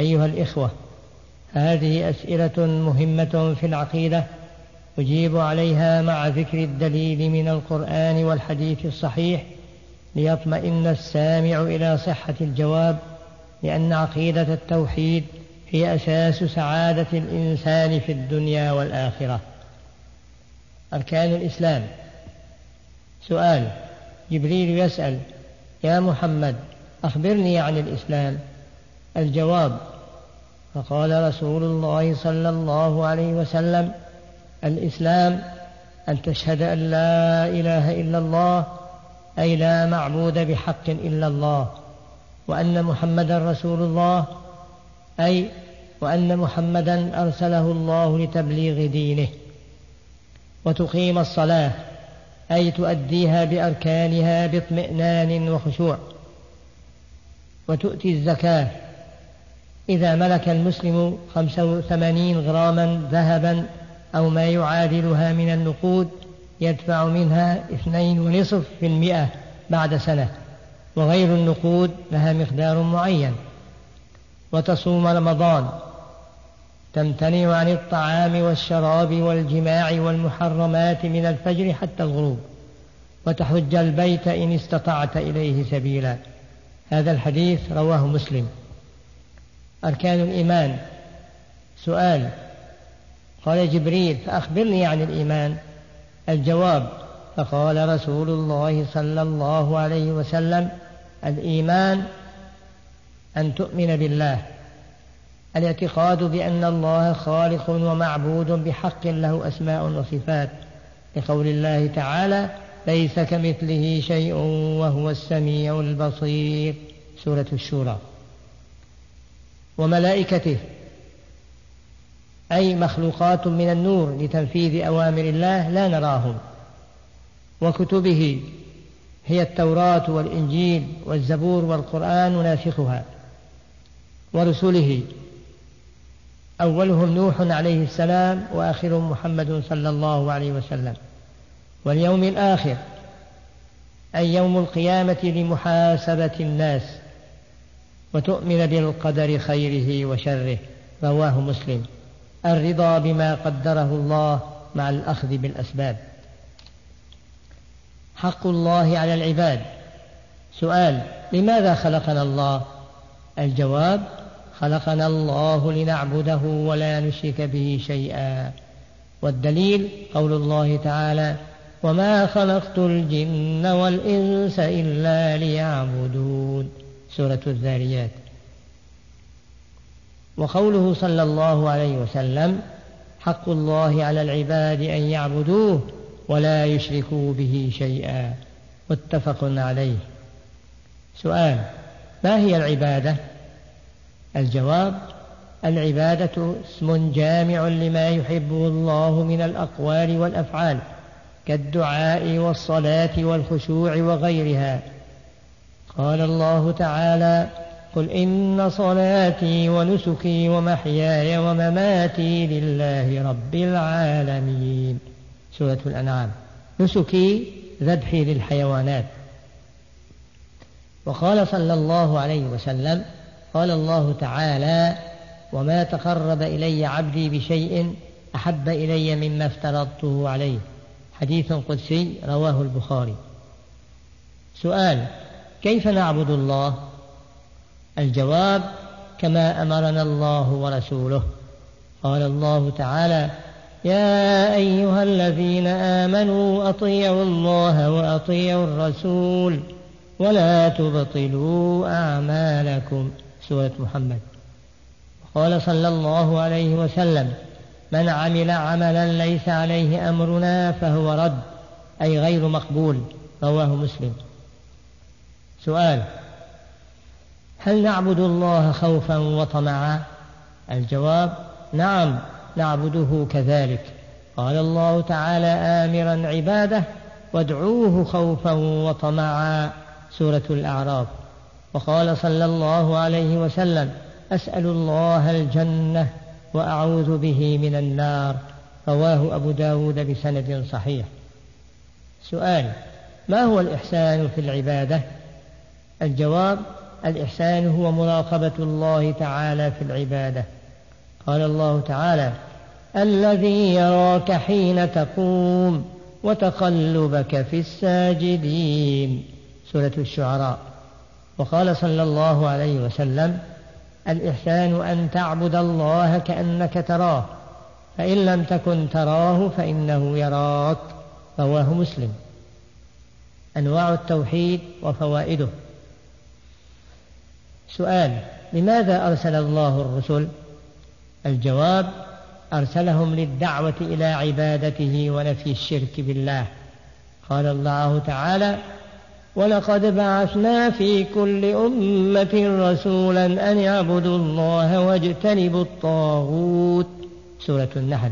أيها الإخوة هذه أسئلة مهمة في العقيدة أجيب عليها مع ذكر الدليل من القرآن والحديث الصحيح ليطمئن السامع إلى صحة الجواب لأن عقيدة التوحيد هي أساس سعادة الإنسان في الدنيا والآخرة. أركان الإسلام. سؤال جبريل يسأل يا محمد أخبرني عن الإسلام. الجواب. فقال رسول الله صلى الله عليه وسلم الإسلام أن تشهد أن لا إله إلا الله أي لا معبود بحق إلا الله وأن محمدا رسول الله أي وأن محمدا أرسله الله لتبليغ دينه. وتقيم الصلاة أي تؤديها بأركانها باطمئنان وخشوع. وتؤتي الزكاة إذا ملك المسلم خمسة وثمانين غراما ذهبا أو ما يعادلها من النقود يدفع منها اثنين ونصف في المئة بعد سنة وغير النقود لها مقدار معين. وتصوم رمضان. تمتنع عن الطعام والشراب والجماع والمحرمات من الفجر حتى الغروب. وتحج البيت إن استطعت إليه سبيلا. هذا الحديث رواه مسلم. أركان الإيمان. سؤال. قال جبريل فأخبرني عن الإيمان. الجواب فقال رسول الله صلى الله عليه وسلم الإيمان أن تؤمن بالله. الاعتقاد بأن الله خالق ومعبود بحق له أسماء وصفات. لقول الله تعالى ليس كمثله شيء وهو السميع البصير. سورة الشورى. وملائكته. أي مخلوقات من النور لتنفيذ أوامر الله لا نراهم. وكتبه هي التوراة والإنجيل والزبور والقرآن ناسخها. ورسله أولهم نوح عليه السلام وآخرهم محمد صلى الله عليه وسلم. واليوم الآخر أي يوم القيامة لمحاسبة الناس. وتؤمن بالقدر خيره وشره رواه مسلم. الرضا بما قدره الله مع الأخذ بالأسباب. حق الله على العباد. سؤال لماذا خلقنا الله؟ الجواب خلقنا الله لنعبده ولا نشرك به شيئا. والدليل قول الله تعالى وما خلقت الجن والإنس إلا ليعبدون. سورة الذاريات. وقوله صلى الله عليه وسلم حق الله على العباد أن يعبدوه ولا يشركوا به شيئا. متفق عليه. سؤال ما هي العبادة؟ الجواب العبادة اسم جامع لما يحبه الله من الأقوال والأفعال كالدعاء والصلاة والخشوع وغيرها. قال الله تعالى قل إن صلاتي ونسكي ومحياي ومماتي لله رب العالمين. سورة الأنعام. نسكي ذبحي للحيوانات. وقال صلى الله عليه وسلم قال الله تعالى وما تقرب إلي عبدي بشيء أحب إلي مما افترضته عليه. حديث قدسي رواه البخاري. سؤال كيف نعبد الله؟ الجواب كما أمرنا الله ورسوله. قال الله تعالى يا أيها الذين آمنوا أطيعوا الله وأطيعوا الرسول ولا تبطلوا أعمالكم. سورة محمد. قال صلى الله عليه وسلم من عمل عملا ليس عليه أمرنا فهو رد أي غير مقبول. رواه مسلم. سؤال. هل نعبد الله خوفا وطمعا؟ الجواب نعم نعبده كذلك. قال الله تعالى آمرا عباده وادعوه خوفا وطمعا. سورة الأعراف. وقال صلى الله عليه وسلم أسأل الله الجنة وأعوذ به من النار. رواه أبو داود بسند صحيح. سؤال ما هو الإحسان في العبادة؟ الجواب الإحسان هو مراقبة الله تعالى في العبادة. قال الله تعالى الذي يراك حين تقوم وتقلبك في الساجدين. سورة الشعراء. وقال صلى الله عليه وسلم الإحسان أن تعبد الله كأنك تراه فإن لم تكن تراه فإنه يراك. رواه مسلم. أنواع التوحيد وفوائده. سؤال لماذا أرسل الله الرسل؟ الجواب أرسلهم للدعوة إلى عبادته ونفي الشرك بالله. قال الله تعالى ولقد بعثنا في كل أمة رسولا أن يعبدوا الله واجتنبوا الطاغوت. سورة النحل.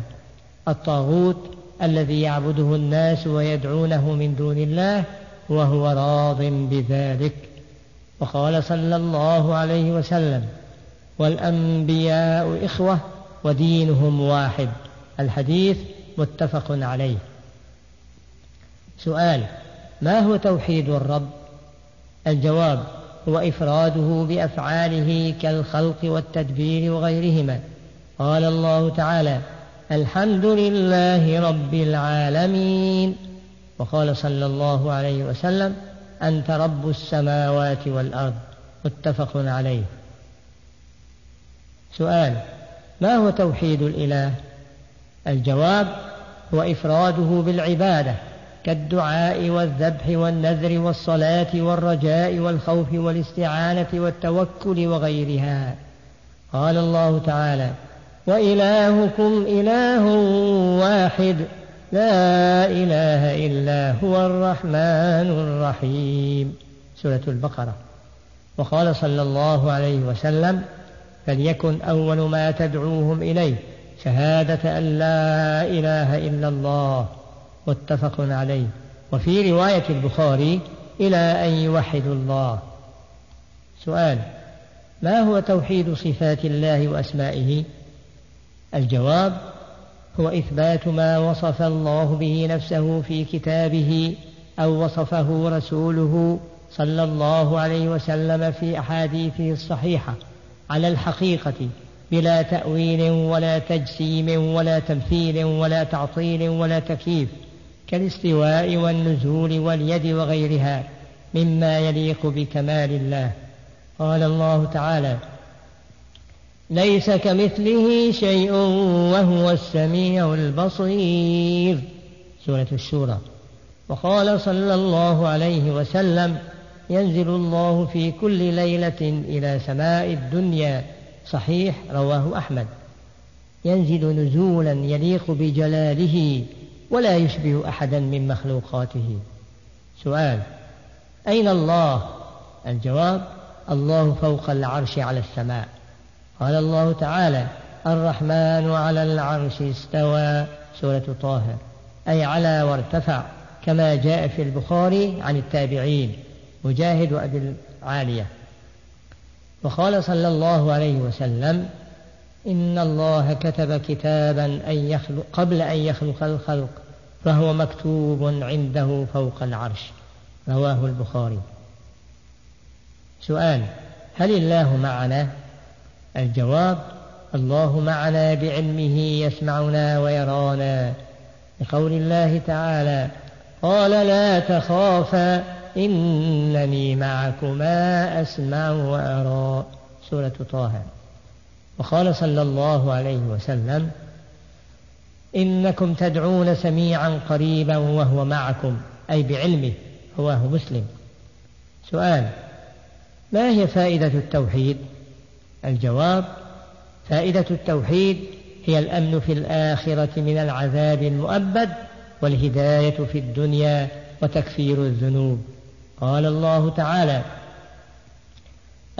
الطاغوت الذي يعبده الناس ويدعونه من دون الله وهو راض بذلك. وقال صلى الله عليه وسلم والأنبياء إخوة ودينهم واحد. الحديث متفق عليه. سؤال ما هو توحيد الرب؟ الجواب هو إفراده بأفعاله كالخلق والتدبير وغيرهما. قال الله تعالى الحمد لله رب العالمين. وقال صلى الله عليه وسلم أنت رب السماوات والأرض متفق عليه. سؤال ما هو توحيد الإله؟ الجواب هو إفراده بالعبادة كالدعاء والذبح والنذر والصلاة والرجاء والخوف والاستعانة والتوكل وغيرها. قال الله تعالى وإلهكم إله واحد. لا إله إلا هو الرحمن الرحيم. سورة البقرة. وقال صلى الله عليه وسلم فليكن أول ما تدعوهم إليه شهادة أن لا إله إلا الله. متفق عليه. وفي رواية البخاري إلى أن يوحدوا الله. سؤال ما هو توحيد صفات الله وأسمائه؟ الجواب هو إثبات ما وصف الله به نفسه في كتابه أو وصفه رسوله صلى الله عليه وسلم في أحاديثه الصحيحة على الحقيقة بلا تأويل ولا تجسيم ولا تمثيل ولا تعطيل ولا تكييف كالاستواء والنزول واليد وغيرها مما يليق بكمال الله. قال الله تعالى ليس كمثله شيء وهو السميع البصير. سورة الشورى. وقال صلى الله عليه وسلم ينزل الله في كل ليلة إلى سماء الدنيا. صحيح رواه أحمد. ينزل نزولا يليق بجلاله ولا يشبه أحدا من مخلوقاته. سؤال أين الله؟ الجواب الله فوق العرش على السماء. قال الله تعالى الرحمن على العرش استوى سورة طه أي على وارتفع كما جاء في البخاري عن التابعين مجاهد وأبي العالية. وقال صلى الله عليه وسلم إن الله كتب كتابا أن يخلق قبل أن يخلق الخلق فهو مكتوب عنده فوق العرش. رواه البخاري. سؤال هل الله معنا؟ الجواب الله معنا بعلمه يسمعنا ويرانا. لقول الله تعالى قال لا تخافا إنني معكما أسمع وأرى. سورة طه. وقال صلى الله عليه وسلم إنكم تدعون سميعا قريبا وهو معكم أي بعلمه رواه مسلم. سؤال ما هي فائدة التوحيد؟ الجواب فائدة التوحيد هي الأمن في الآخرة من العذاب المؤبد والهداية في الدنيا وتكفير الذنوب. قال الله تعالى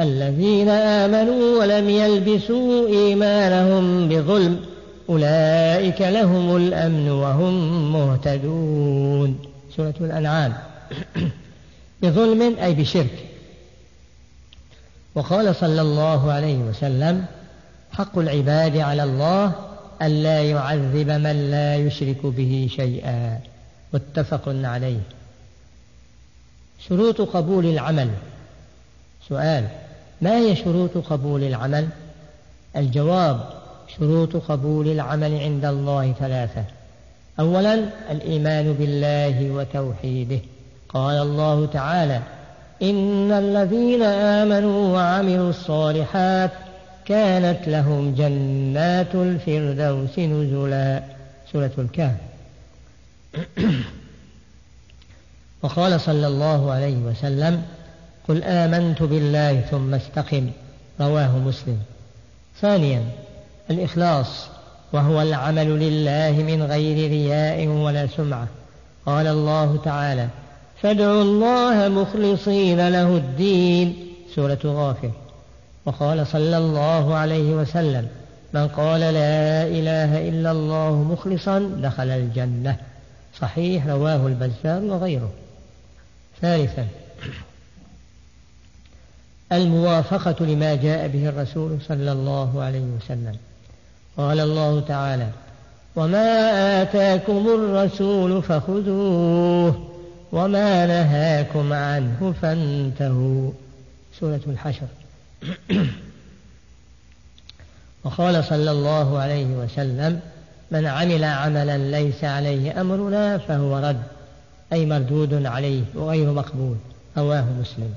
الذين آمنوا ولم يلبسوا إيمانهم بظلم أولئك لهم الأمن وهم مهتدون. سورة الأنعام. بظلم أي بشرك. وقال صلى الله عليه وسلم حق العباد على الله ألا يعذب من لا يشرك به شيئا. متفق عليه. شروط قبول العمل. سؤال ما هي شروط قبول العمل؟ الجواب شروط قبول العمل عند الله ثلاثة. أولا الإيمان بالله وتوحيده. قال الله تعالى إن الذين آمنوا وعملوا الصالحات كانت لهم جنات الفردوس نزلا. سورة الكهف. وقال صلى الله عليه وسلم قل آمنت بالله ثم استقم. رواه مسلم. ثانيا الإخلاص. وهو العمل لله من غير رياء ولا سمعة. قال الله تعالى فادعوا الله مخلصين له الدين. سورة غافر. وقال صلى الله عليه وسلم من قال لا إله إلا الله مخلصا دخل الجنة. صحيح رواه البزار وغيره. ثالثا الموافقة لما جاء به الرسول صلى الله عليه وسلم. قال الله تعالى وما آتاكم الرسول فخذوه. وما نهاكم عنه فانتهوا. سورة الحشر. وقال صلى الله عليه وسلم من عمل عملا ليس عليه أمرنا فهو رد أي مردود عليه وغير مقبول. رواه مسلم.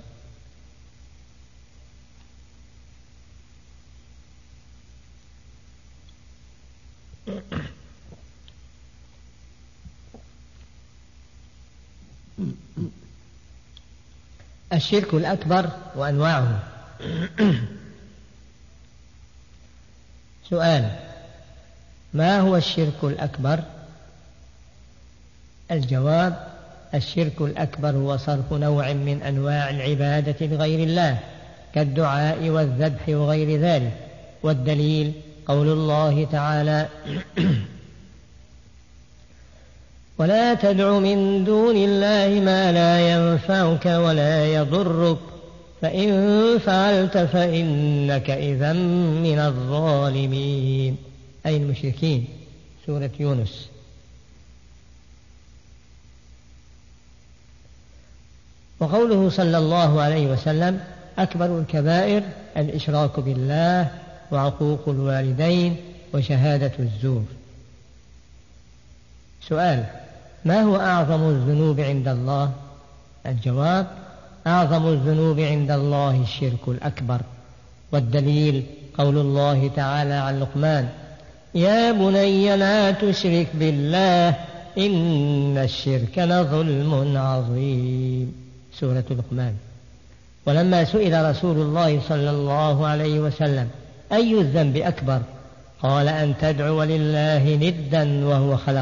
الشرك الأكبر وأنواعه. سؤال ما هو الشرك الأكبر؟ الجواب الشرك الأكبر هو صرف نوع من أنواع العبادة لغير الله كالدعاء والذبح وغير ذلك والدليل قول الله تعالى ولا تدع من دون الله ما لا ينفعك ولا يضرك. فإن فعلت فإنك إذا من الظالمين. أي المشركين. سورة يونس. وقوله صلى الله عليه وسلم أكبر الكبائر الإشراك بالله وعقوق الوالدين وشهادة الزور. سؤال ما هو أعظم الذنوب عند الله؟ الجواب أعظم الذنوب عند الله الشرك الأكبر. والدليل قول الله تعالى عن لقمان يا بني لا تشرك بالله إن الشرك لظلم عظيم. سورة لقمان. ولما سئل رسول الله صلى الله عليه وسلم أي الذنب أكبر؟ قال أن تدعو لله ندا وهو خلق